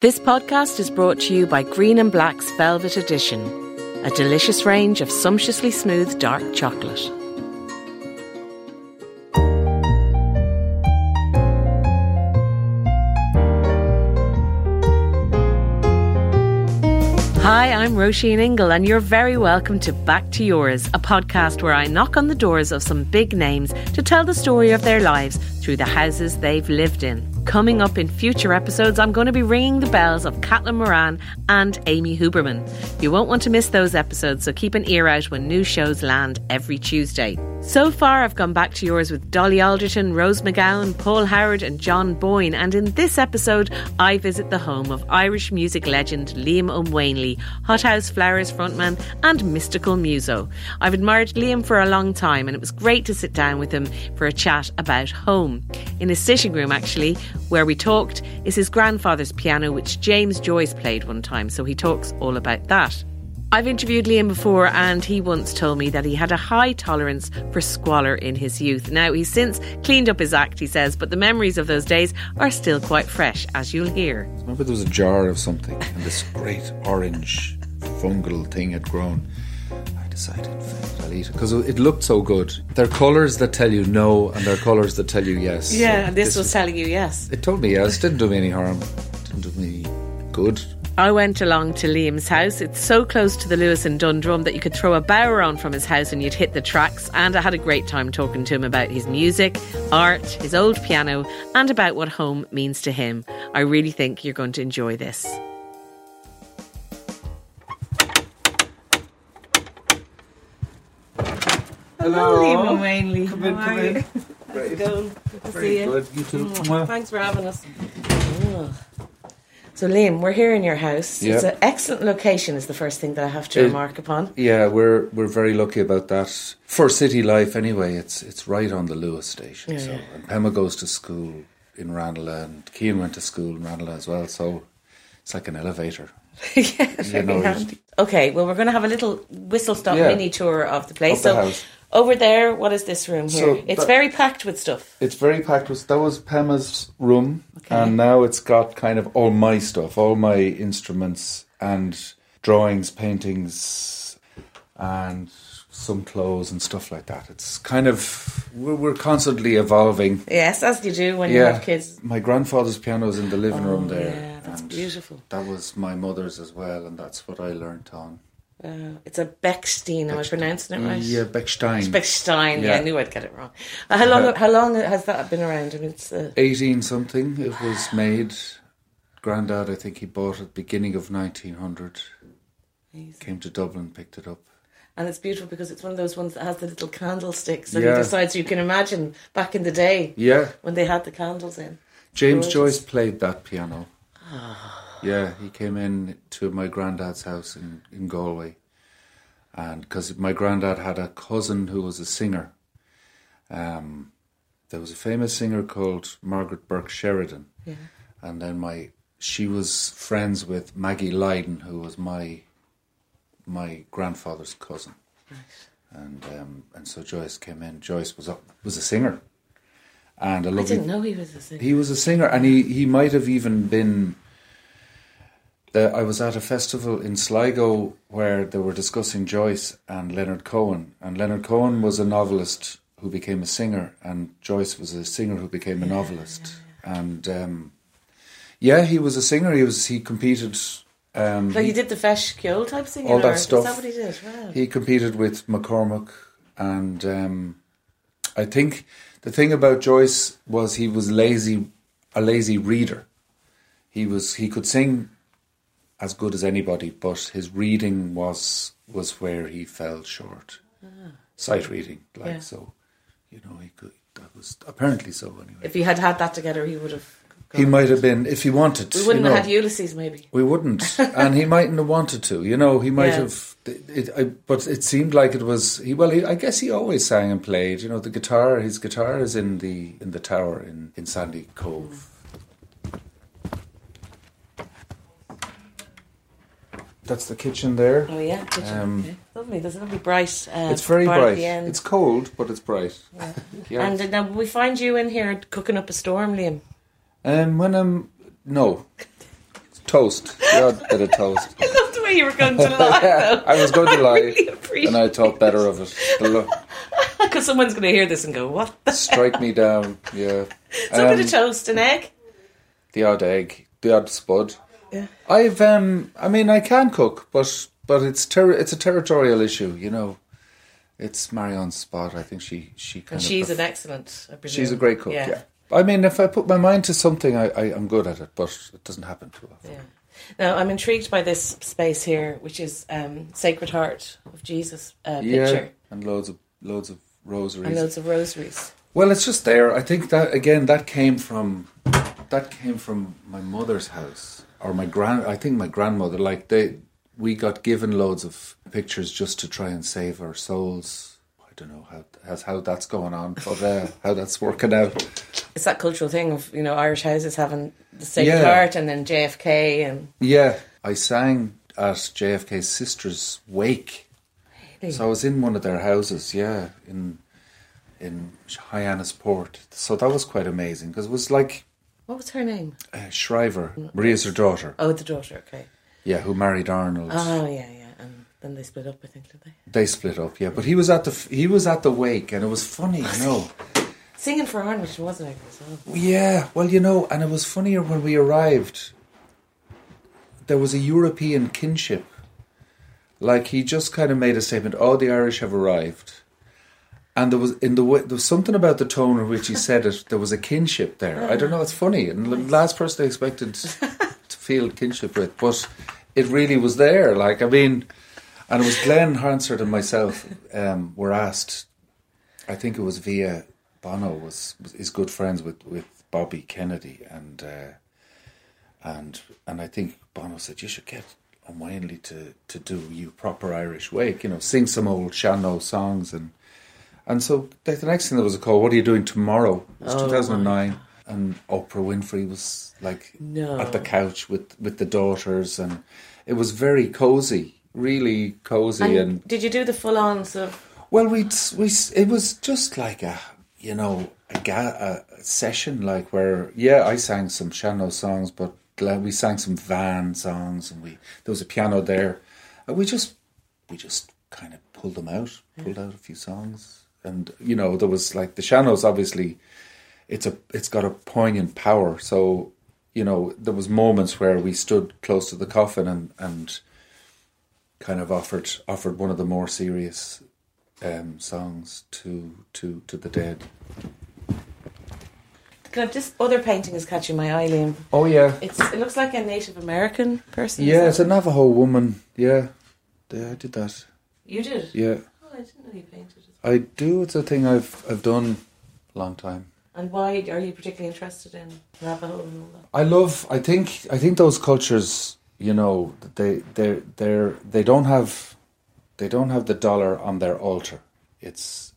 This podcast is brought to you by Green and Black's Velvet Edition, a delicious range of sumptuously smooth dark chocolate. Hi, I'm Roisin Ingle, and you're very welcome to Back to Yours, a podcast where I knock on the doors of some big names to tell the story of their lives through the houses they've lived in. Coming up in future episodes, I'm going to be ringing the bells of Caitlin Moran and Amy Huberman. You won't want to miss those episodes, so keep an ear out when new shows land every Tuesday. So far, I've gone back to yours with Dolly Alderton, Rose McGowan, Paul Howard, and John Boyne. And in this episode, I visit the home of Irish music legend Liam Ó Maonlaí, Hothouse Flowers frontman and mystical muso. I've admired Liam for a long time, and it was great to sit down with him for a chat about home. In his sitting room, actually, where we talked, is his grandfather's piano, which James Joyce played one time, so he talks all about that. I've interviewed Liam before, and he once told me that he had a high tolerance for squalor in his youth. Now, he's since cleaned up his act, he says, but the memories of those days are still quite fresh, as you'll hear. Remember, there was a jar of something, and this great orange fungal thing had grown. Decided, I'll eat it because it looked so good. There are colours that tell you no, and there are colours that tell you yes. Yeah, So and this was telling you yes. It told me yes. Didn't do me any harm. Didn't do me good. I went along to Liam's house. It's so close to the Luas and Dundrum that you could throw a bower on from his house and you'd hit the tracks. And I had a great time talking to him about his music, art, his old piano, and about what home means to him. I really think you're going to enjoy this. Hello. Liam Ó Maonlaí. Come in, How come in. How's it going? Good to Very see you. good. You too. Mm, Thanks for having us. So, Liam, we're here in your house. It's an excellent location, is the first thing that I have to It- remark upon. Yeah, we're we're very lucky about that. For city life, anyway, it's it's right on the Luas station. Yeah, so, yeah. and Pema goes to school in Ranelagh, and Kean went to school in Ranelagh as well. So it's like an elevator. yeah, know, handy. Okay, well, we're going to have a little whistle stop Yeah. mini tour of the place. The so, house. Over there, what is this room here? So it's that- very packed with stuff. It's very packed. With, that was Pema's room, Okay. and now it's got kind of all my stuff, all my instruments and drawings, paintings, and some clothes and stuff like that. It's kind of we're, we're constantly evolving. Yes, as you do when you have kids. my grandfather's piano is in the living oh, room Oh, there. yeah, that's beautiful. That was my mother's as well, and that's what I learnt on. Uh, it's a Bechstein. Am I pronouncing it right? Yeah, Bechstein. It's Bechstein. Yeah. Yeah. I knew I'd get it wrong. Uh, how long? how long has that been around? I mean, it's uh, 18 something it was made. Grandad, I think he bought it beginning of 1900. Came to Dublin, picked it up. and it's beautiful because it's one of those ones that has the little candlesticks on Yeah. either side, so you can imagine back in the day Yeah, when they had the candles in. James Gorgeous. Joyce played that piano. Yeah, he came in to my granddad's house in, in Galway. And because my granddad had a cousin who was a singer. Um, there was a famous singer called Margaret Burke Sheridan. Yeah. And then my she was friends with Maggie Lydon, who was my my grandfather's cousin. And um, and so Joyce came in. Joyce was up, was a singer, and a I lovely didn't know he was a singer. he was a singer, and he, he might have even been. Uh, I was at a festival in Sligo where they were discussing Joyce and Leonard Cohen, and Leonard Cohen was a novelist who became a singer, and Joyce was a singer who became a novelist, and um, yeah, he was a singer. He was he competed. Um, Like he did the Feis Ceoil type singing? All that or stuff. Is that what he did? Wow. he competed with McCormack, and um, I think the thing about Joyce was he was lazy, a lazy reader. He was he could sing as good as anybody, but his reading was was where he fell short. Sight reading, like Ah. Yeah. so, you know, he could. That was apparently so anyway. if he had had that together, he would have. he might have been if he wanted. We wouldn't you know. have had Ulysses, maybe. We wouldn't, and he mightn't have wanted to. You know, he might Yeah. have. It, I, but it seemed like it was. He well, he, I guess he always sang and played. You know, the guitar. His guitar is in the in the tower in in Sandycove. That's the kitchen there. Oh yeah, kitchen. Um, okay. lovely. There's a lovely bright. Uh, it's very bright. It's cold, but it's bright. Yeah. And uh, now we find you in here cooking up a storm, Liam. um, when I'm no, toast. The odd bit of toast. I love the way you were going to lie. though. I was going to lie, really and I thought better of it. Because someone's going to hear this and go, "What?" the strike me down. Yeah, So a bit Um, of toast and egg. the odd egg, the odd spud. Yeah. I've um, I mean, I can cook, but but it's ter- it's a territorial issue. You know, it's Marion's spot. I think she she kind And of she's pref- an excellent. She's a great cook. Yeah. I mean, if I put my mind to something, I, I I'm good at it, but it doesn't happen too often. Yeah. Now I'm intrigued by this space here, which is um, Sacred Heart of Jesus uh, picture and loads of loads of rosaries. and loads of rosaries. Well, it's just there. I think that again, that came from that came from my mother's house or my grand. I think my grandmother. Like they, we got given loads of pictures just to try and save our souls. I don't know how how, how that's going on, but uh, how that's working out. It's that cultural thing of you know Irish houses having the Sacred Yeah. Heart and then JFK and Yeah, I sang at JFK's sister's wake. So I was in one of their houses, yeah, in in Hyannisport. So that was quite amazing because it was like what was her name? uh, Shriver, Maria's her daughter. Oh, the daughter. Okay. Yeah, who married Arnold. Oh yeah, yeah. And then they split up. I think did they? They split up. Yeah, but he was at the he was at the wake, and it was funny, you know. Singing for Arnold, she wasn't it? Well? Yeah, well, you know, and it was funnier when we arrived. There was a European kinship. Like he just kind of made a statement. Oh, the Irish have arrived, and there was in the way, there was something about the tone in which he said it. There was a kinship there. I don't know. It's funny, and the last person I expected to feel kinship with, but it really was there. Like I mean, and it was Glen Hansard and myself um, were asked. I think it was via Bono was, was is good friends with, with Bobby Kennedy and uh, and and I think Bono said you should get Ó Maonlaí to to do you proper Irish wake, you know, sing some old sean-nós songs and and so the, the next thing there was a call. What are you doing tomorrow? It was Oh, 2009, and Oprah Winfrey was like No. at the couch with with the daughters, and it was very cozy, really cozy, And, and did you do the full on sort of? well, we we it was just like a you know a, ga- a session like where yeah I sang some sean-nós songs, but we sang some Van songs, and we there was a piano there, and we just we just kind of pulled them out, pulled out a few songs, and you know there was like the Shadows. obviously it's a it's got a poignant power, so you know there was moments where we stood close to the coffin and and kind of offered offered one of the more serious um, songs to to to the dead. This other painting is catching my eye, Liam. Oh yeah, It's it looks like a Native American person. yeah. It's a? Navajo woman. Yeah, yeah, I did that. You did. Yeah, I didn't know you painted. I do. It's a thing I've I've done a long time. And why are you particularly interested in Navajo and all that? I love. I think. I think those cultures. You know, they they they they don't have they don't have the dollar on their altar. It's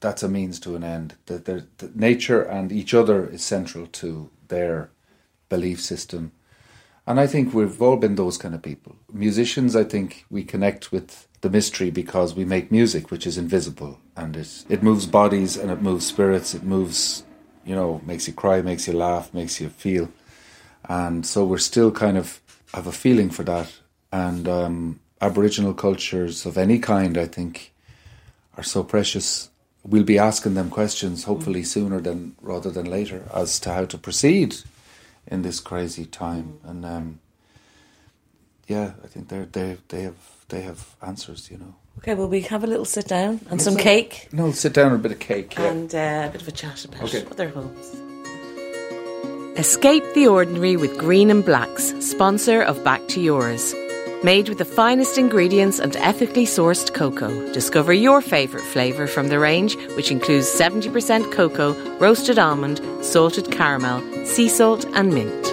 that's a means to an end. The, the, the nature and each other is central to their belief system, and I think we've all been those kind of people. Musicians, I think we connect with the mystery because we make music, which is invisible, and it it moves bodies and it moves spirits. It moves, you know, makes you cry, makes you laugh, makes you feel, and so we're still kind of have a feeling for that. And um, Aboriginal cultures of any kind, I think, are so precious. We'll be asking them questions, hopefully sooner than rather than later, as to how to proceed in this crazy time. And um, yeah, I think they're they they have they have answers. You know. Okay, well, we have a little sit down and some So- cake No, sit down and a bit of cake. Yeah. and uh, a bit of a chat about Okay. other homes. Escape the ordinary with Green and Blacks, sponsor of Back to Yours. Made with the finest ingredients and ethically sourced cocoa. Discover your favourite flavour from the range, which includes 70% cocoa, roasted almond, salted caramel, sea salt, and mint.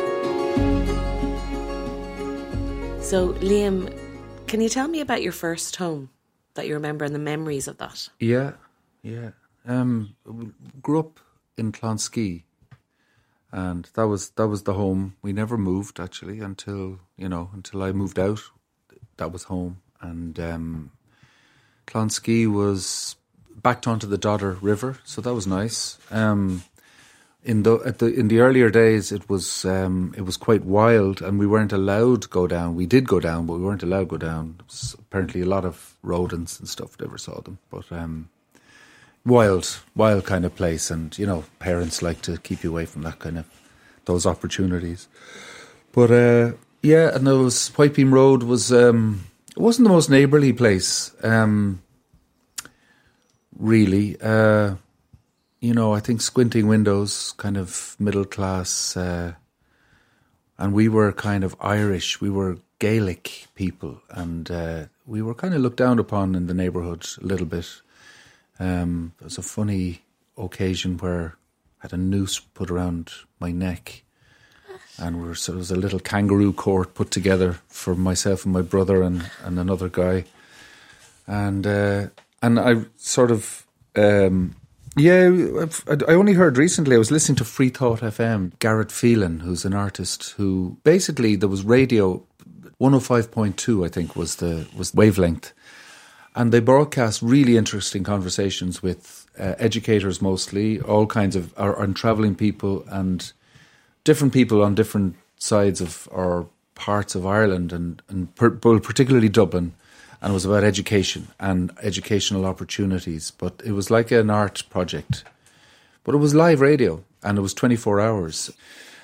So, Liam, can you tell me about your first home that you remember and the memories of that? Yeah, yeah. Um, grew up in Clonskeagh, and that was that was the home. We never moved actually until you know until I moved out. That was home, and um, was backed onto the Dodder River, so that was nice. Um, in the at the in the earlier days it was um, it was quite wild and we weren't allowed to go down. We did go down, but we weren't allowed to go down. It was apparently a lot of rodents and stuff. Never saw them, but um, wild, wild kind of place. And you know, parents like to keep you away from that kind of those opportunities. But uh, yeah, and there was Whitebeam Road was um, it wasn't the most neighbourly place, um, really. Uh, you know, I think squinting windows, kind of middle class, uh, and we were kind of Irish. We were Gaelic people, and uh, we were kind of looked down upon in the neighbourhood a little bit. Um, there was a funny occasion where I had a noose put around my neck, and we were, so there was a little kangaroo court put together for myself and my brother and, and another guy, and uh, and I sort of. Um, yeah, I only heard recently. I was listening to Free Thought FM. Garrett Phelan, who's an artist, who basically there was radio, one hundred five point two, I think was the was wavelength, and they broadcast really interesting conversations with uh, educators mostly, all kinds of and traveling people and different people on different sides of or parts of Ireland and and per, particularly Dublin and it was about education and educational opportunities. But it was like an art project, but it was live radio and it was 24 hours.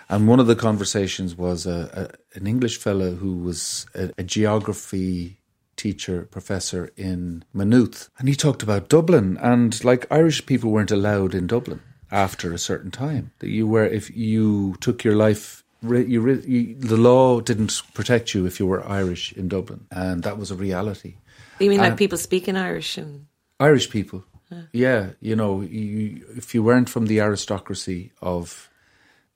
And one of the conversations was a, a, an English fellow who was a, a geography teacher, professor in Maynooth. And he talked about Dublin and like Irish people weren't allowed in Dublin after a certain time. That you were, if you took your life you, you, the law didn't protect you if you were Irish in Dublin, and that was a reality. You mean like people speaking Irish and Irish people? Yeah, yeah you know, you, if you weren't from the aristocracy of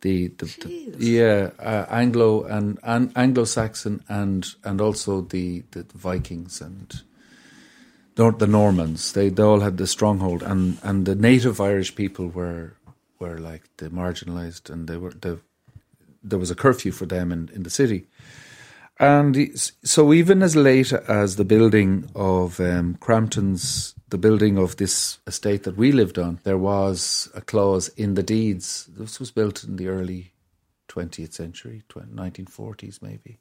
the, the, the yeah uh, Anglo and, and Anglo Saxon and and also the, the, the Vikings and the Normans, they, they all had the stronghold, and, and the native Irish people were were like the marginalised, and they were the there was a curfew for them in, in the city. And so, even as late as the building of um, Crampton's, the building of this estate that we lived on, there was a clause in the deeds. This was built in the early 20th century, 1940s maybe.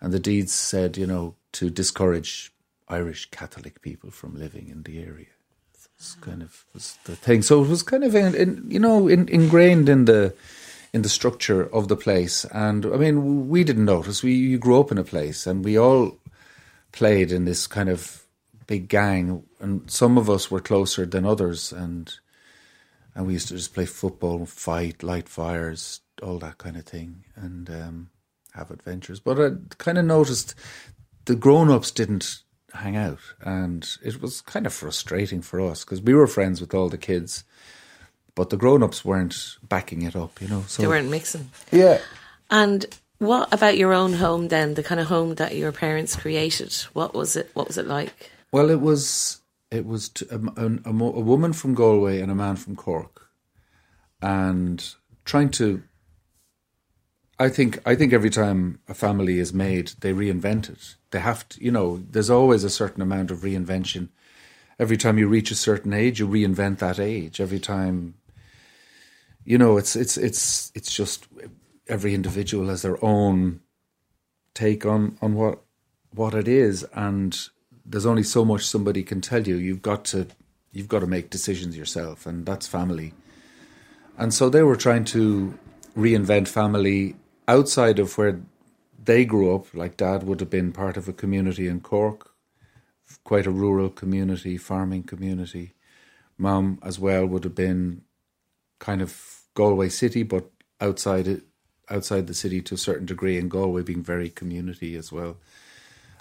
And the deeds said, you know, to discourage Irish Catholic people from living in the area. It's kind of was the thing. So it was kind of, in, in, you know, in, ingrained in the in the structure of the place. And I mean, we didn't notice. We you grew up in a place, and we all played in this kind of big gang, and some of us were closer than others, and and we used to just play football, fight, light fires, all that kind of thing, and um, have adventures. But I kind of noticed the grown-ups didn't hang out, and it was kind of frustrating for us because we were friends with all the kids but the grown-ups weren't backing it up, you know. So they weren't mixing. Yeah. And what about your own home then? The kind of home that your parents created. What was it? What was it like? Well, it was it was a, a, a, a woman from Galway and a man from Cork, and trying to. I think I think every time a family is made, they reinvent it. They have to, you know. There's always a certain amount of reinvention. Every time you reach a certain age, you reinvent that age. Every time you know, it's it's it's it's just every individual has their own take on on what what it is, and there's only so much somebody can tell you. You've got to you've got to make decisions yourself, and that's family. And so they were trying to reinvent family outside of where they grew up. Like dad would have been part of a community in Cork, quite a rural community, farming community. Mom as well would have been kind of Galway city, but outside it, outside the city to a certain degree, and Galway being very community as well.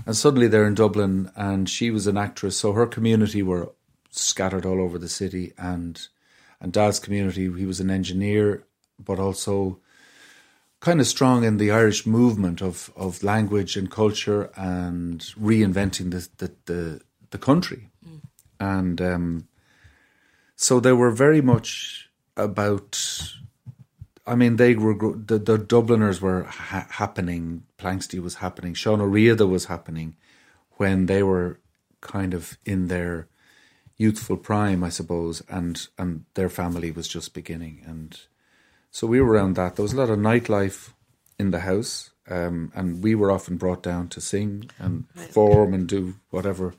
And suddenly they're in Dublin, and she was an actress, so her community were scattered all over the city, and and Dad's community, he was an engineer, but also kind of strong in the Irish movement of, of language and culture and reinventing the the the, the country, mm. and um, so they were very much about. I mean, they were the, the Dubliners were ha- happening. Planxty was happening. Sean O'Riada was happening when they were kind of in their youthful prime, I suppose, and and their family was just beginning, and So we were around that. There was a lot of nightlife in the house, um, and we were often brought down to sing and perform and do whatever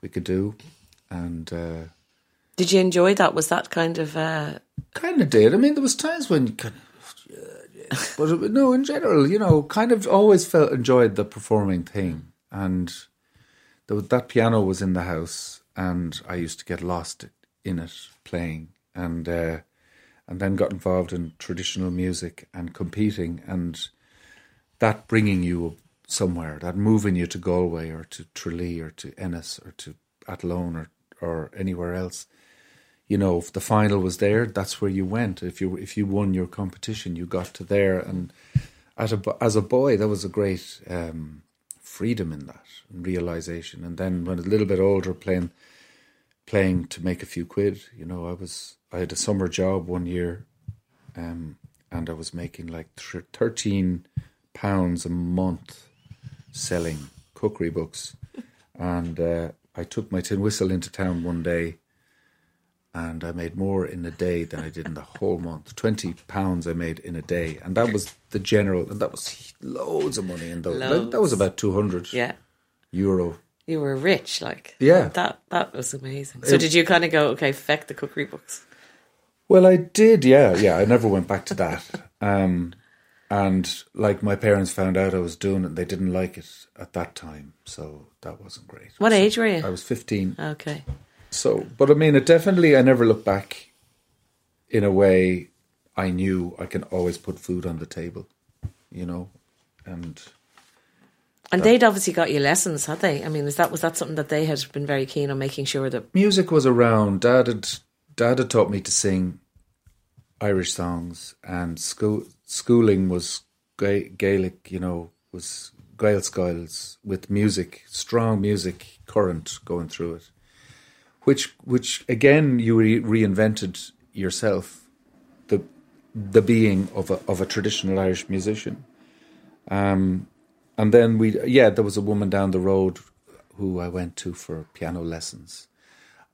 we could do. And uh, Did you enjoy that? Was that kind of uh, kind of did. I mean, there was times when you kind of, yeah, yeah. but no, in general, you know, kind of always felt enjoyed the performing thing, and that piano was in the house, and I used to get lost in it playing, and uh, and then got involved in traditional music and competing, and that bringing you somewhere, that moving you to Galway or to Tralee or to Ennis or to Athlone or or anywhere else you know, if the final was there, that's where you went. If you if you won your competition, you got to there. And as a as a boy, there was a great um, freedom in that and realization. And then when a little bit older, playing playing to make a few quid, you know, I was I had a summer job one year, um, and I was making like th- thirteen pounds a month selling cookery books, and uh, I took my tin whistle into town one day and I made more in a day than I did in the whole month. Twenty pounds I made in a day, and that was the general, and that was loads of money. And that, that was about two hundred yeah euro. you were rich? Like Yeah. that that was amazing. So did you kind of go okay? Feck the cookery books. Well, I did, yeah, yeah. I never went back to that. Um, and like my parents found out I was doing it, they didn't like it at that time, so that wasn't great. What age were you? I was fifteen. Okay. So, but I mean, it definitely, I never look back in a way I knew I can always put food on the table, you know, and And they'd obviously got you lessons, had they? I mean, was that was that something that they had been very keen on making sure that? music was around. Dad had, Dad had taught me to sing Irish songs, and school, schooling was Ga- Gaelic, you know, was Gael styles with music, strong music current going through it, which, which again, you re- reinvented yourself, the, the being of a of a traditional Irish musician. Um, and then we, yeah, there was a woman down the road who I went to for piano lessons,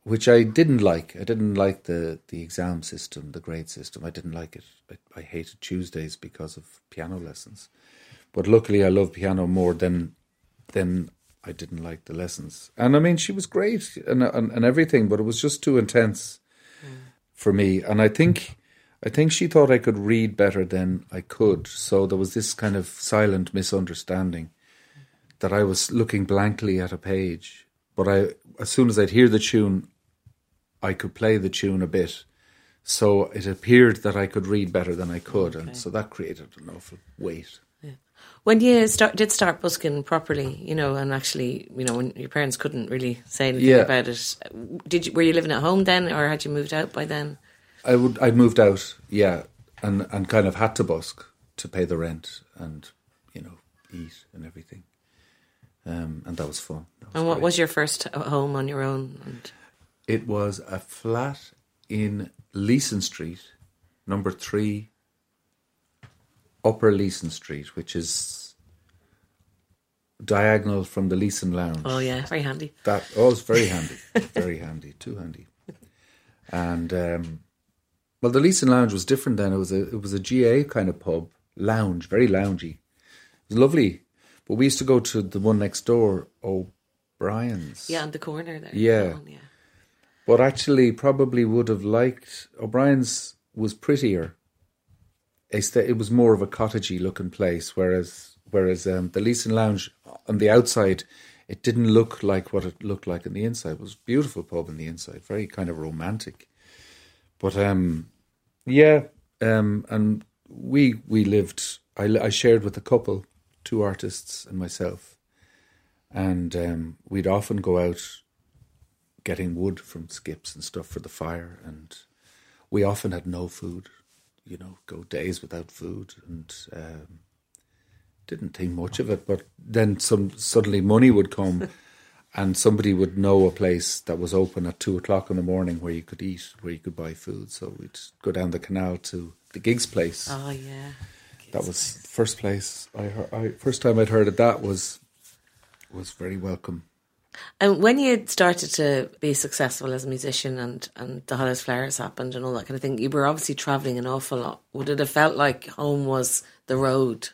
which I didn't like. I didn't like the the exam system, the grade system. I didn't like it. I, I hated Tuesdays because of piano lessons. But luckily, I love piano more than than I didn't like the lessons. And I mean, she was great and and, and everything, but it was just too intense mm. for me. And I think I think she thought I could read better than I could. So there was this kind of silent misunderstanding that I was looking blankly at a page. But I, as soon as I'd hear the tune, I could play the tune a bit. So it appeared that I could read better than I could, and so that created an awful weight. When you start, did start busking properly, you know, and actually, you know, when your parents couldn't really say anything Yeah. about it, did you, were you living at home then, or had you moved out by then? I would I moved out, yeah, and and kind of had to busk to pay the rent and you know eat and everything, um, and that was fun. That was And what great. was your first home on your own? And It was a flat in Leeson Street, number three, Upper Leeson Street, which is diagonal from the Leeson Lounge. oh yeah, very handy. That oh, it's very handy, very handy, too handy. And um, well, the Leeson Lounge was different then. It was a it was a GA kind of pub lounge, very loungy. It was lovely, but we used to go to the one next door, O'Brien's. Yeah, on the corner there. Yeah. Yeah. but actually probably would have liked O'Brien's was prettier. The- It was more of a cottagey looking place, whereas whereas um, the Leeson Lounge on the outside, it didn't look like what it looked like on the inside. It was beautiful pub on the inside, very kind of romantic. But um, yeah, um, and we we lived. I, I shared with a couple, two artists and myself, and um, we'd often go out getting wood from skips and stuff for the fire and we often had no food you know go days without food and um, didn't think much of it but then some suddenly money would come and somebody would know a place that was open at two o'clock in the morning where you could eat where you could buy food so we'd go down the canal to the gigs place Oh yeah. that was the first place I heard. I, first time I'd heard of that was was very welcome. And when you started to be successful as a musician and, and the Hothouse Flowers happened and all that kind of thing, you were obviously travelling an awful lot. Would it have felt like home was the road?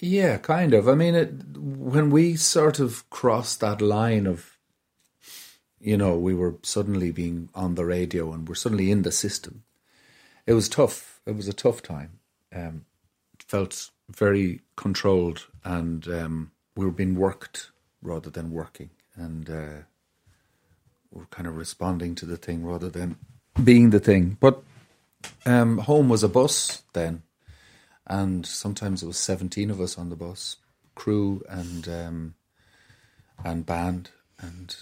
Yeah, kind of. I mean, it, when we sort of crossed that line of, you know, we were suddenly being on the radio and we're suddenly in the system, it was tough. It was a tough time. Um, felt very controlled and um, we were being worked rather than working. And uh, we're kind of responding to the thing rather than being the thing. But um, home was a bus then and sometimes it was 17 of us on the bus crew and um, and band and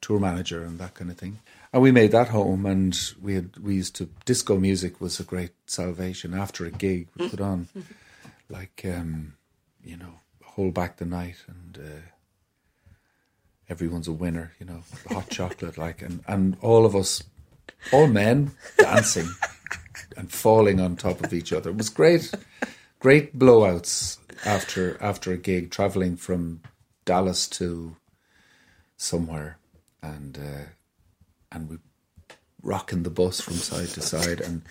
tour manager and that kind of thing and we made that home and we had we used to disco music was a great salvation after a gig we put on like um, you know hold back the night and uh, everyone's a winner you know hot chocolate like and and all of us all men dancing and falling on top of each other. It was great, great blowouts after after a gig, traveling from Dallas to somewhere, and uh, and we rocking the bus from side to side and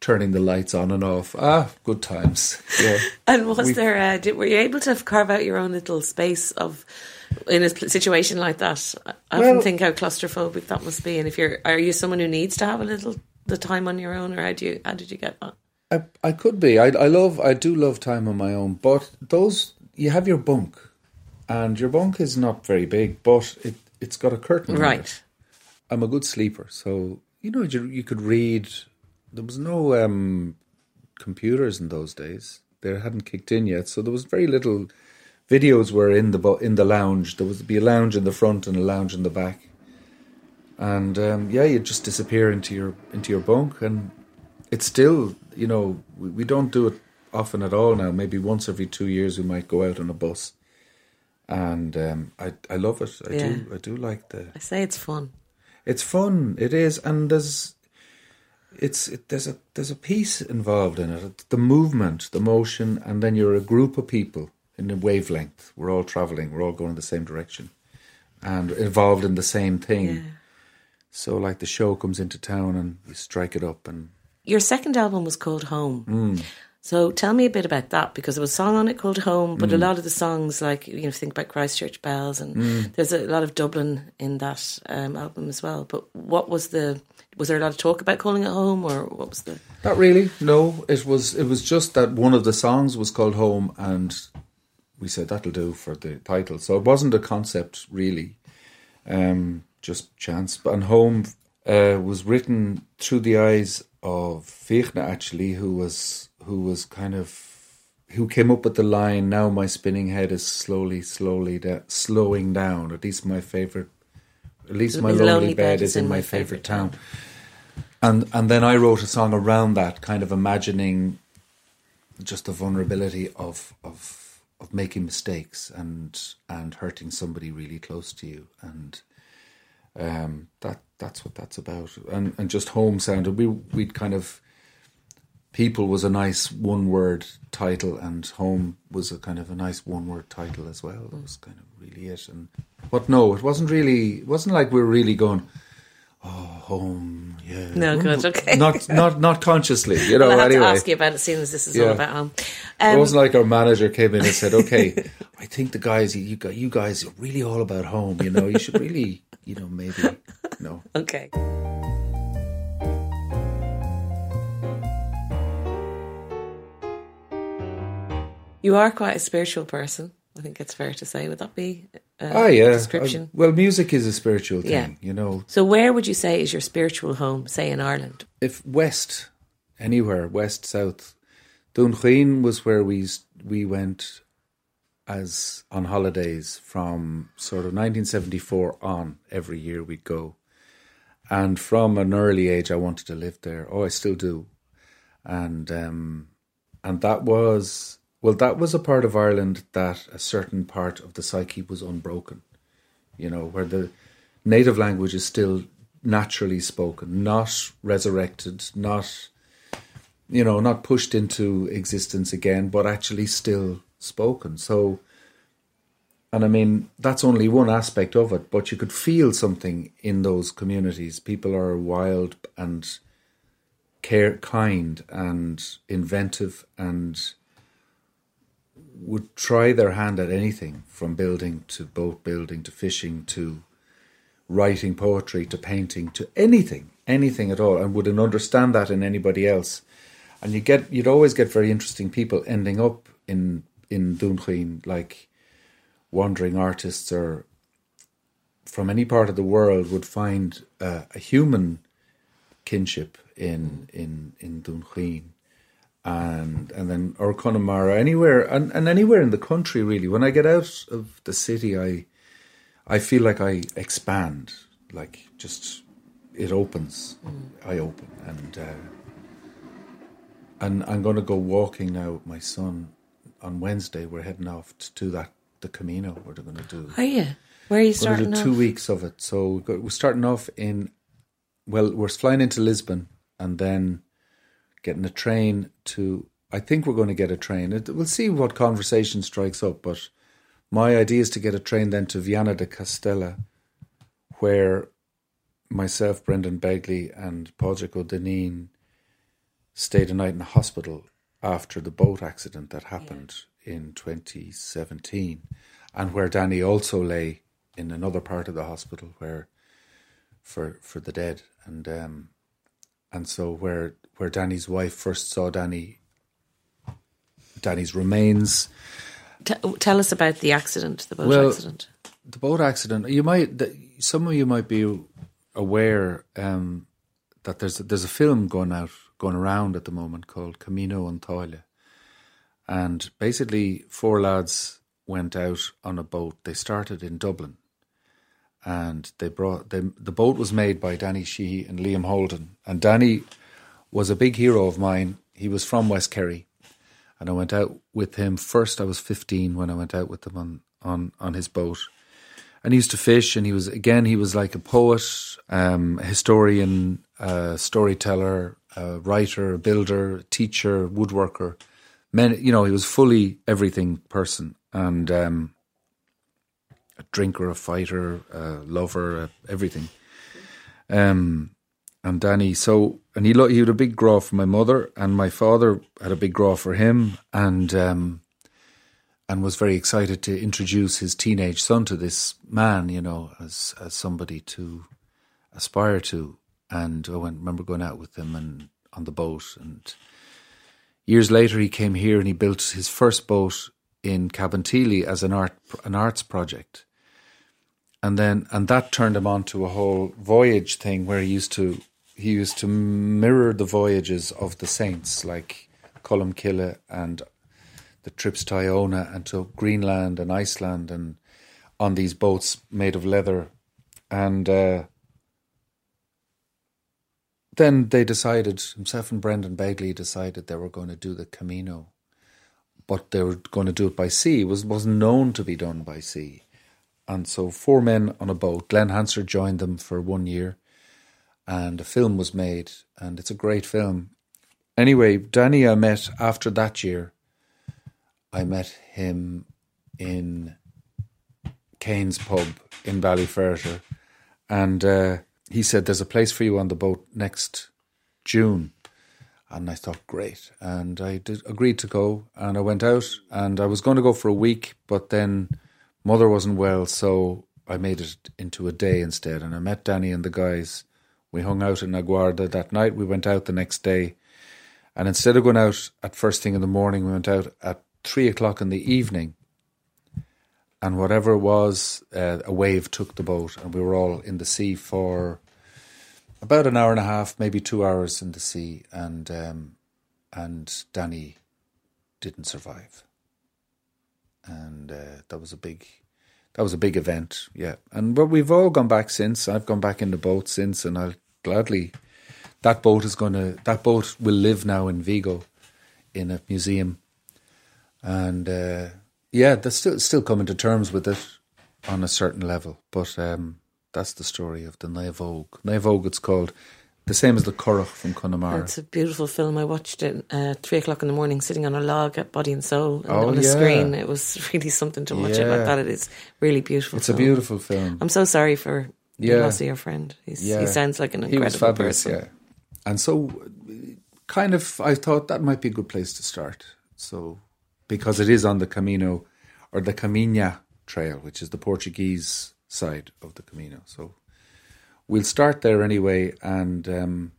turning the lights on and off. Ah, good times. Yeah. And was we, there? Uh, did, were you able to carve out your own little space of? In a situation like that, I well, often think how claustrophobic that must be. And if you're, are you someone who needs to have a little the time on your own, or how do you how did you get that? I I could be. I I love I do love time on my own, but those you have your bunk, and your bunk is not very big, but it it's got a curtain. Right. I'm a good sleeper, so you know you you could read. There was no um, computers in those days. They hadn't kicked in yet, so there was very little. Videos were in the in the lounge. There was be a lounge in the front and a lounge in the back and um, yeah, you'd just disappear into your into your bunk, and it's still you know we, we don't do it often at all now. Maybe once every two years we might go out on a bus, and um, I I love it. I yeah. do I do like the. I say it's fun. It's fun. It is, and there's it's it, there's a there's a piece involved in it. The movement, the motion, and then you're a group of people in a wavelength. We're all traveling. We're all going in the same direction, and involved in the same thing. Yeah so like the show comes into town and you strike it up and Your second album was called Home. Mm. So tell me a bit about that because there was a song on it called Home, but mm. a lot of the songs, like you know, think about Christchurch Bells, and mm. there's a lot of Dublin in that um, album as well. But what was the? Was there a lot of talk about calling it home, or what was the? Not really. No, it was. It was just that one of the songs was called Home, and we said that'll do for the title. So it wasn't a concept really. Um, just chance. And Home uh, was written through the eyes of Fiachna actually, who was who was kind of who came up with the line. Now my spinning head is slowly, slowly da- slowing down. At least my favorite, at least my lonely, lonely bed, is in my favorite town. town. And and then I wrote a song around that, kind of imagining just the vulnerability of of of making mistakes and and hurting somebody really close to you and um, that that's what that's about, and and just home sounded. We we'd kind of people was a nice one word title, and home was a kind of a nice one word title as well. That was kind of really it. And but no, it wasn't really. It wasn't like we were really going. Oh, home, yeah. No, good, okay. Not, not, not consciously, you know. Well, I have anyway, to ask you about it, seeing as this is yeah. all about home. Um, it wasn't like our manager came in and said, "Okay, I think the guys, you, got you guys, are really all about home. You know, you should really you know, maybe no. okay. You are quite a spiritual person. I think it's fair to say. Would that be a ah, yeah. description? Uh, well, music is a spiritual thing, yeah. you know. So, where would you say is your spiritual home? Say in Ireland. If west, anywhere west, south. Dunquin was where we we went as on holidays from sort of 1974 on. Every year we'd go, and from an early age I wanted to live there. Oh, I still do, and um, and that was well, that was a part of Ireland that a certain part of the psyche was unbroken. You know, where the native language is still naturally spoken, not resurrected, not you know, not pushed into existence again, but actually still spoken. So and I mean that's only one aspect of it, but you could feel something in those communities. People are wild and care, kind, and inventive, and would try their hand at anything from building to boat building to fishing to writing poetry to painting to anything, anything at all, and wouldn't understand that in anybody else. And you get you'd always get very interesting people ending up in in Dún Chaoin, like wandering artists or from any part of the world would find uh, a human kinship in in in Dún Chaoin and and then or Connemara, anywhere and, and anywhere in the country really. When I get out of the city, I I feel like I expand, like just it opens. Mm. I open, and uh, and I'm going to go walking now with my son on Wednesday. We're heading off to do that the Camino. We're going to do. Are you? Where are you starting? We're going to do two weeks of it. So we're starting off in. Well, we're flying into Lisbon and then getting a train to. I think we're going to get a train. We'll see what conversation strikes up, but my idea is to get a train then to Viana do Castelo, where myself, Brendan Begley, and Padraig Deneen stayed a night in a hospital after the boat accident that happened yeah. in 2017, and where Danny also lay in another part of the hospital where for for the dead, and um, and so where where Danny's wife first saw Danny, Danny's remains. T- tell us about the accident, the boat well, accident. The boat accident. You might, some of you might be aware um, that there's there's a film going out, going around at the moment called Camino an Toile, and basically four lads went out on a boat. They started in Dublin, and they brought they, the boat was made by Danny Sheehy and Liam Holden, and Danny was a big hero of mine. He was from West Kerry, and I went out with him. First, I was 15 when I went out with him on, on, on his boat. And he used to fish, and he was, again, he was like a poet, um, historian, a storyteller, a writer, a builder, teacher, woodworker. Men, you know, he was fully everything person. And, um, a drinker, a fighter, a lover, a, everything. Um, and Danny. So, and he he had a big grow for my mother, and my father had a big grow for him, and um, and was very excited to introduce his teenage son to this man, you know, as as somebody to aspire to. And I went, remember going out with him and on the boat, and years later he came here and he built his first boat in Cabinteely as an art an arts project and then and that turned him on to a whole voyage thing where he used to he used to mirror the voyages of the saints, like Columcille and the trips to Iona and to Greenland and Iceland, and on these boats made of leather. And uh, then they decided, himself and Brendan Begley decided they were going to do the Camino, but they were going to do it by sea. It was, wasn't known to be done by sea. And so, four men on a boat. Glen Hansard joined them for one year and a film was made, and it's a great film. Anyway, Danny, I met after that year. I met him in Kane's pub in Ballyferriter, and uh, he said, "There's a place for you on the boat next June." And I thought, great. And I did, agreed to go. And I went out and I was going to go for a week, but then mother wasn't well. So I made it into a day instead. And I met Danny and the guys we hung out in A Guarda that night. We went out the next day. And instead of going out at first thing in the morning, we went out at three o'clock in the evening. And whatever it was, uh, a wave took the boat, and we were all in the sea for about an hour and a half, maybe two hours in the sea. And um, and Danny didn't survive, and uh, that was a big that was a big event, yeah. And but we've all gone back since. I've gone back in the boat since, and I'll gladly. That boat is going to. That boat will live now in Vigo, in a museum, and uh, yeah, they're still still coming to terms with it on a certain level. But um, that's the story of the naomhóg. Naya Vogue, it's called. the same as the Curragh from Connemara. It's a beautiful film. I watched it uh, three o'clock in the morning, sitting on a log at Body and Soul and Oh, on the yeah. screen. It was really something to watch it like Yeah. that. It is really beautiful. It's a beautiful film. I'm so sorry for Yeah. loss of your friend. He's, Yeah. He sounds like an incredible he was fabulous, person. yeah. And so, kind of, I thought that might be a good place to start. So, because it is on the Camino or the Caminha Trail, which is the Portuguese side of the Camino. So, we'll start there anyway, and um,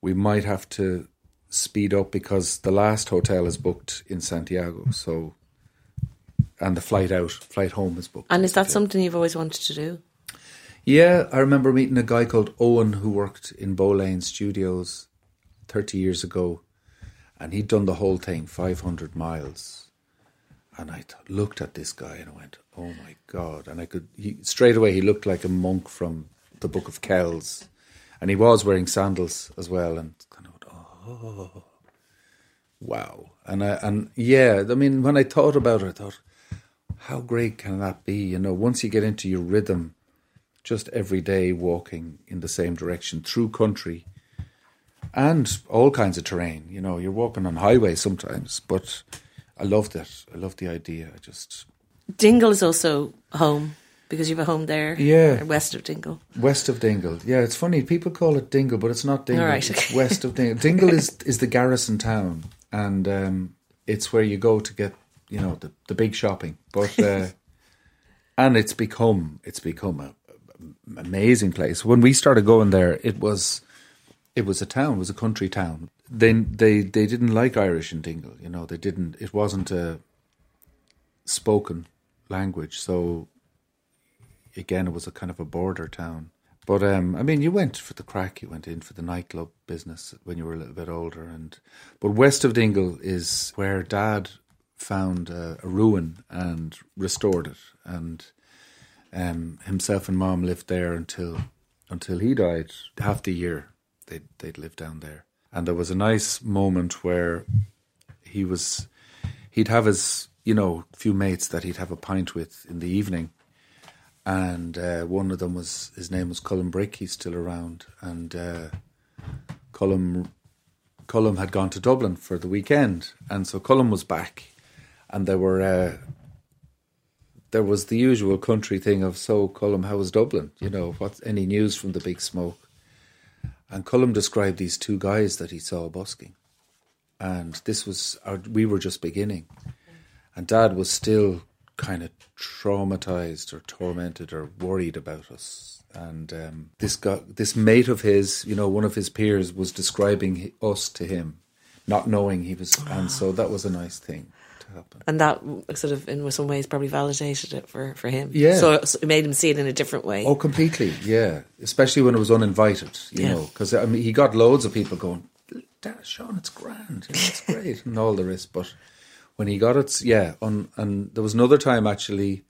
we might have to speed up because the last hotel is booked in Santiago. So, and the flight out, flight home is booked. And is that something you've always wanted to do? Yeah, I remember meeting a guy called Owen who worked in Bowlane Studios 30 years ago, and he'd done the whole thing, 500 miles. And I looked at this guy and I went, "Oh my god!" And I could he, straight away he looked like a monk from the Book of Kells, and he was wearing sandals as well, and kind of, oh, wow. And I and yeah, I mean, when I thought about it, I thought, how great can that be? You know, once you get into your rhythm just every day walking in the same direction through country and all kinds of terrain. You know, you're walking on highways sometimes, but I loved it. I loved the idea. I just Dingle is also home because you have a home there. Yeah. west of Dingle. west of Dingle. Yeah, it's funny. People call it Dingle, but it's not Dingle. All right, It's okay. west of Dingle. Dingle is is the garrison town, and um, it's where you go to get you know the the big shopping. But uh, and it's become it's become a amazing place. When we started going there, it was it was a town, it was a country town. Then they they didn't like Irish in Dingle. You know, they didn't. It wasn't a spoken language, so again, it was a kind of a border town. But um, I mean, you went for the crack. You went in for the nightclub business when you were a little bit older, and but west of Dingle is where Dad found uh, a ruin and restored it, and um, himself and Mom lived there until until he died. Half the year they they'd lived down there, and there was a nice moment where he was he'd have his you know few mates that he'd have a pint with in the evening and uh, one of them was his name was Cullum Brick. He's still around, and uh, Cullum had gone to Dublin for the weekend, and so Cullum was back, and there were uh, there was the usual country thing of so Cullum, how was Dublin? You know, what's any news from the big smoke? And Cullum described these two guys that he saw busking, and this was our, we were just beginning, and Dad was still kind of traumatized or tormented or worried about us. And um, this guy, this mate of his, you know, one of his peers was describing us to him, not knowing he was, and so that was a nice thing happen. And that sort of, in some ways, probably validated it for, for him. Yeah. So, it made him see it in a different way. Oh, completely, yeah. Especially when it was uninvited, you Yeah. know, because I mean, he got loads of people going, "Dad, Sean, it's grand, you know, it's great, and all the rest. But when he got it, yeah. On and there was another time actually.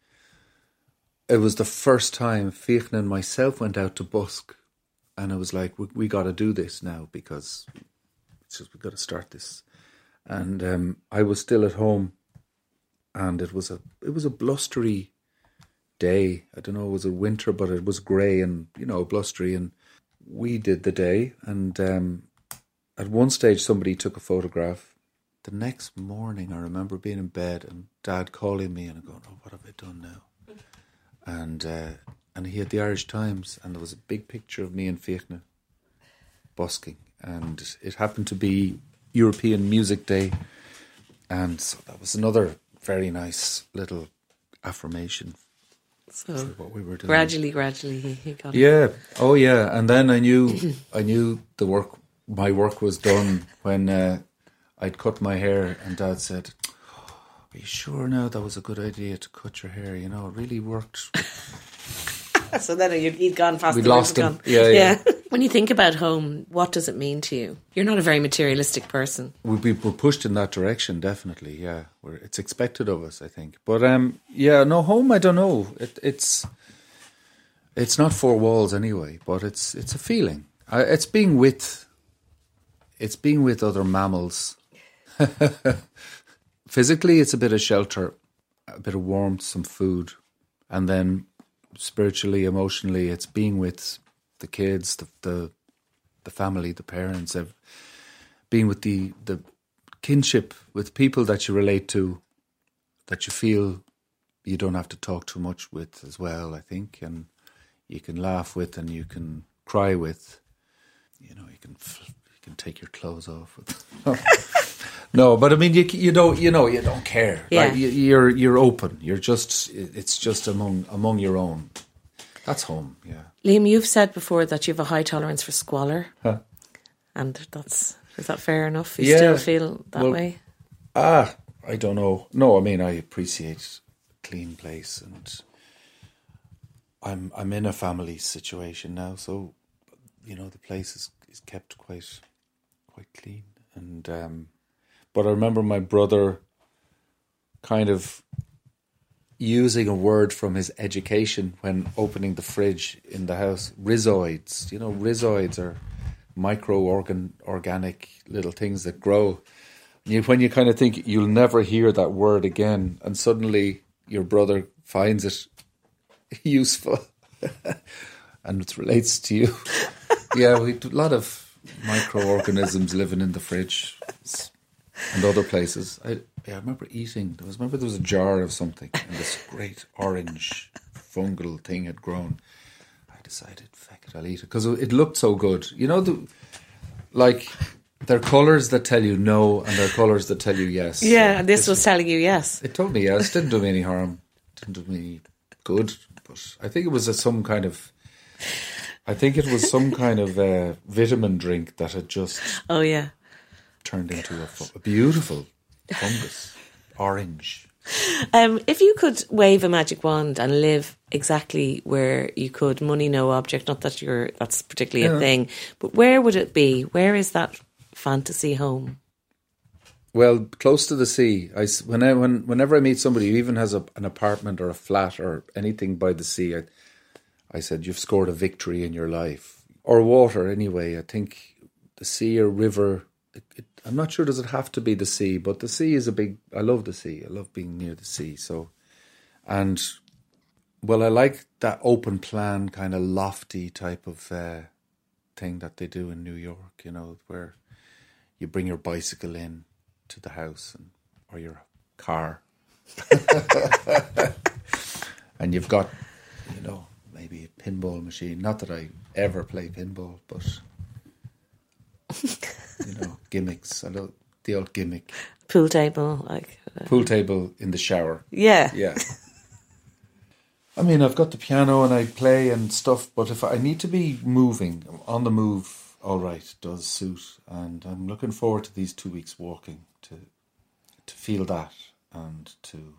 It was the first time Fiachna and myself went out to busk, and I was like, "We, we got to do this now because it's just we got to start this." And um, I was still at home, and it was a it was a blustery day. I don't know, it was a winter, but it was grey and you know blustery. And we did the day, and um, at one stage somebody took a photograph. The next morning, I remember being in bed and Dad calling me and going, "Oh, what have I done now?" And uh, and he had the Irish Times, and there was a big picture of me and Fiachna busking, and it happened to be European Music Day, and so that was another very nice little affirmation so what we were doing. gradually, gradually, he, he got it. Yeah. Oh, yeah. And then I knew, I knew the work, my work was done when uh, I'd cut my hair, and Dad said, "Are you sure now that was a good idea to cut your hair? You know, it really worked." So then he'd gone fast. We'd lost him. gone. Yeah, yeah. When you think about home, what does it mean to you? You're not a very materialistic person. we, we were pushed in that direction, definitely. Yeah, we're, it's expected of us, I think. But um, yeah, no home. I don't know. It, it's it's not four walls anyway, but it's it's a feeling. I, it's being with it's being with other mammals. Physically, it's a bit of shelter, a bit of warmth, some food, and then spiritually, emotionally, it's being with the kids, the the, the family, the parents, have being with the the kinship with people that you relate to, that you feel you don't have to talk too much with as well. I think, and you can laugh with, and you can cry with. You know, you can you can take your clothes off. With. no, but I mean, you you don't you know you don't care. Yeah. Like, you, you're you're open. You're just it's just among among your own. That's home. Yeah. Liam, you've said before that you have a high tolerance for squalor, Huh. and that's is that fair enough? You Yeah. still feel that Well, way? Ah, I don't know. No, I mean I appreciate a clean place, and I'm I'm in a family situation now, so you know the place is, is kept quite quite clean. And um, but I remember my brother kind of using a word from his education when opening the fridge in the house. Rhizoids, you know, rhizoids are micro organ organic little things that grow. You, when you kind of think you'll never hear that word again, and suddenly your brother finds it useful and it relates to you. yeah, we a lot of microorganisms living in the fridge and other places. I, yeah, I remember eating. There was remember there was a jar of something, and this great orange fungal thing had grown. I decided, feck it, I'll eat it because it looked so good. You know, the like there are colours that tell you no, and there are colours that tell you yes. Yeah, So this was telling you yes. it told me yes. Didn't do me any harm. Didn't do me good. But I think it was a, some kind of. I think it was some kind of uh, vitamin drink that had just Oh yeah. turned into a, a beautiful fungus, orange. Um, if you could wave a magic wand and live exactly where you could, money no object. Not that you're that's particularly a thing, but where would it be? Where is that fantasy home? Well, close to the sea. I s- when I, when whenever I meet somebody who even has a, an apartment or a flat or anything by the sea, I, I said you've scored a victory in your life or water anyway. I think the sea or river. It, it, I'm not sure does it have to be the sea, but the sea is a big. I love the sea. I love being near the sea. So, and well, I like that open plan kind of lofty type of uh, thing that they do in New York. You know where you bring your bicycle in to the house and or your car and you've got you know maybe a pinball machine not that i ever play pinball but you know gimmicks. I know the old gimmick. Pool table, like uh, pool table in the shower. Yeah. yeah. I mean i've got the piano and i play and stuff but if i need to be moving on the move all right does suit. And i'm looking forward to these two weeks walking to to feel that and to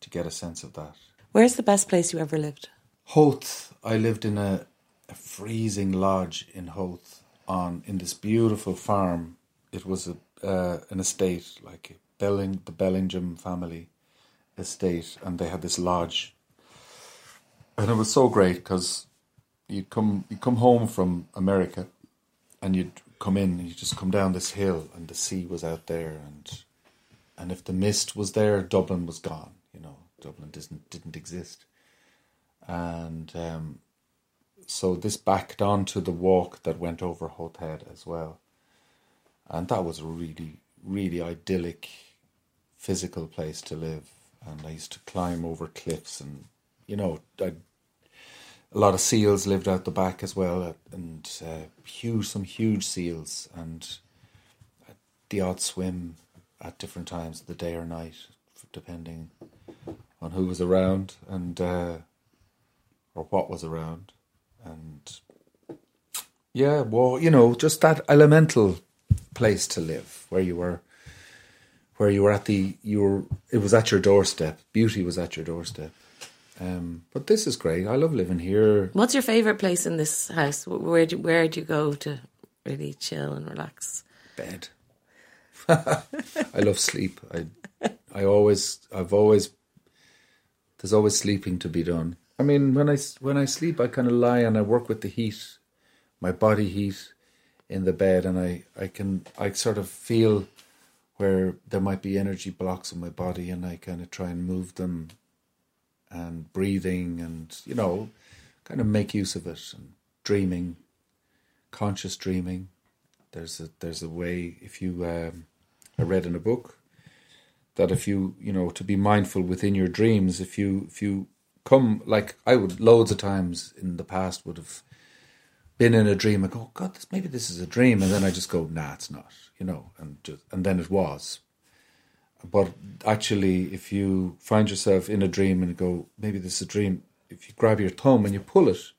to get a sense of that. Where's the best place you ever lived? Howth, I lived in a, a freezing lodge in Howth on in this beautiful farm. It was a uh, an estate like Belling, the Bellingham family estate, and they had this lodge, and it was so great because you'd come you come home from America, and you'd come in and you just come down this hill, and the sea was out there, and and if the mist was there, Dublin was gone. You know, Dublin didn't didn't exist and um, so this backed onto the walk that went over Howth Head as well, and that was a really, really idyllic, physical place to live. And I used to climb over cliffs, and you know, a lot of seals lived out the back as well, and uh, huge, some huge seals, and the odd swim at different times of the day or night, depending on who was around, and. Uh, or what was around. And yeah, well, you know, just that elemental place to live where you were where you were at the you were it was at your doorstep. Beauty was at your doorstep. Um, but this is great. I love living here. What's your favorite place in this house? Where do where do you go to really chill and relax? Bed. I love sleep. I I always I've always there's always sleeping to be done. I mean, when I when I sleep, I kind of lie and I work with the heat, my body heat, in the bed, and I I can I sort of feel where there might be energy blocks in my body, and I kind of try and move them, and breathing, and you know, kind of make use of it, and dreaming, conscious dreaming. There's a there's a way if you um, I read in a book that if you you know to be mindful within your dreams if you if you come like I would loads of times in the past would have been in a dream and go oh, God this, maybe this is a dream and then I just go nah it's not you know and just, and then it was. But actually if you find yourself in a dream and go maybe this is a dream if you grab your thumb and you pull it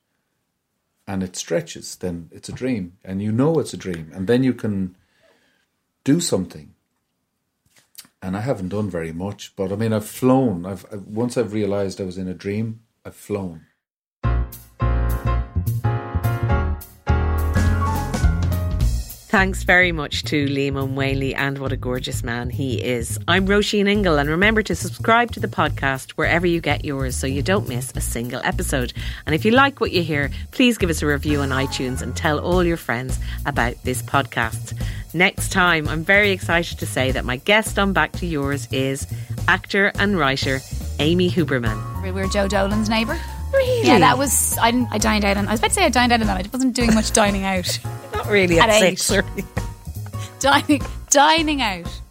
and it stretches then it's a dream and you know it's a dream and then you can do something and I haven't done very much. But I mean, I've flown. I've, I've once I've realised I was in a dream. I've flown. Thanks very much to Liam Ó Maonlaí and what a gorgeous man he is. I'm Roisin Ingle and remember to subscribe to the podcast wherever you get yours so you don't miss a single episode. And if you like what you hear, please give us a review on iTunes and tell all your friends about this podcast. Next time, I'm very excited to say that my guest on Back to Yours is actor and writer Amy Huberman. We were Joe Dolan's neighbour. Really? Yeah, that was. I, didn't, I dined out, and I was about to say I dined out, and I wasn't doing much dining out. Not really at, At six. eight. Dining, dining out.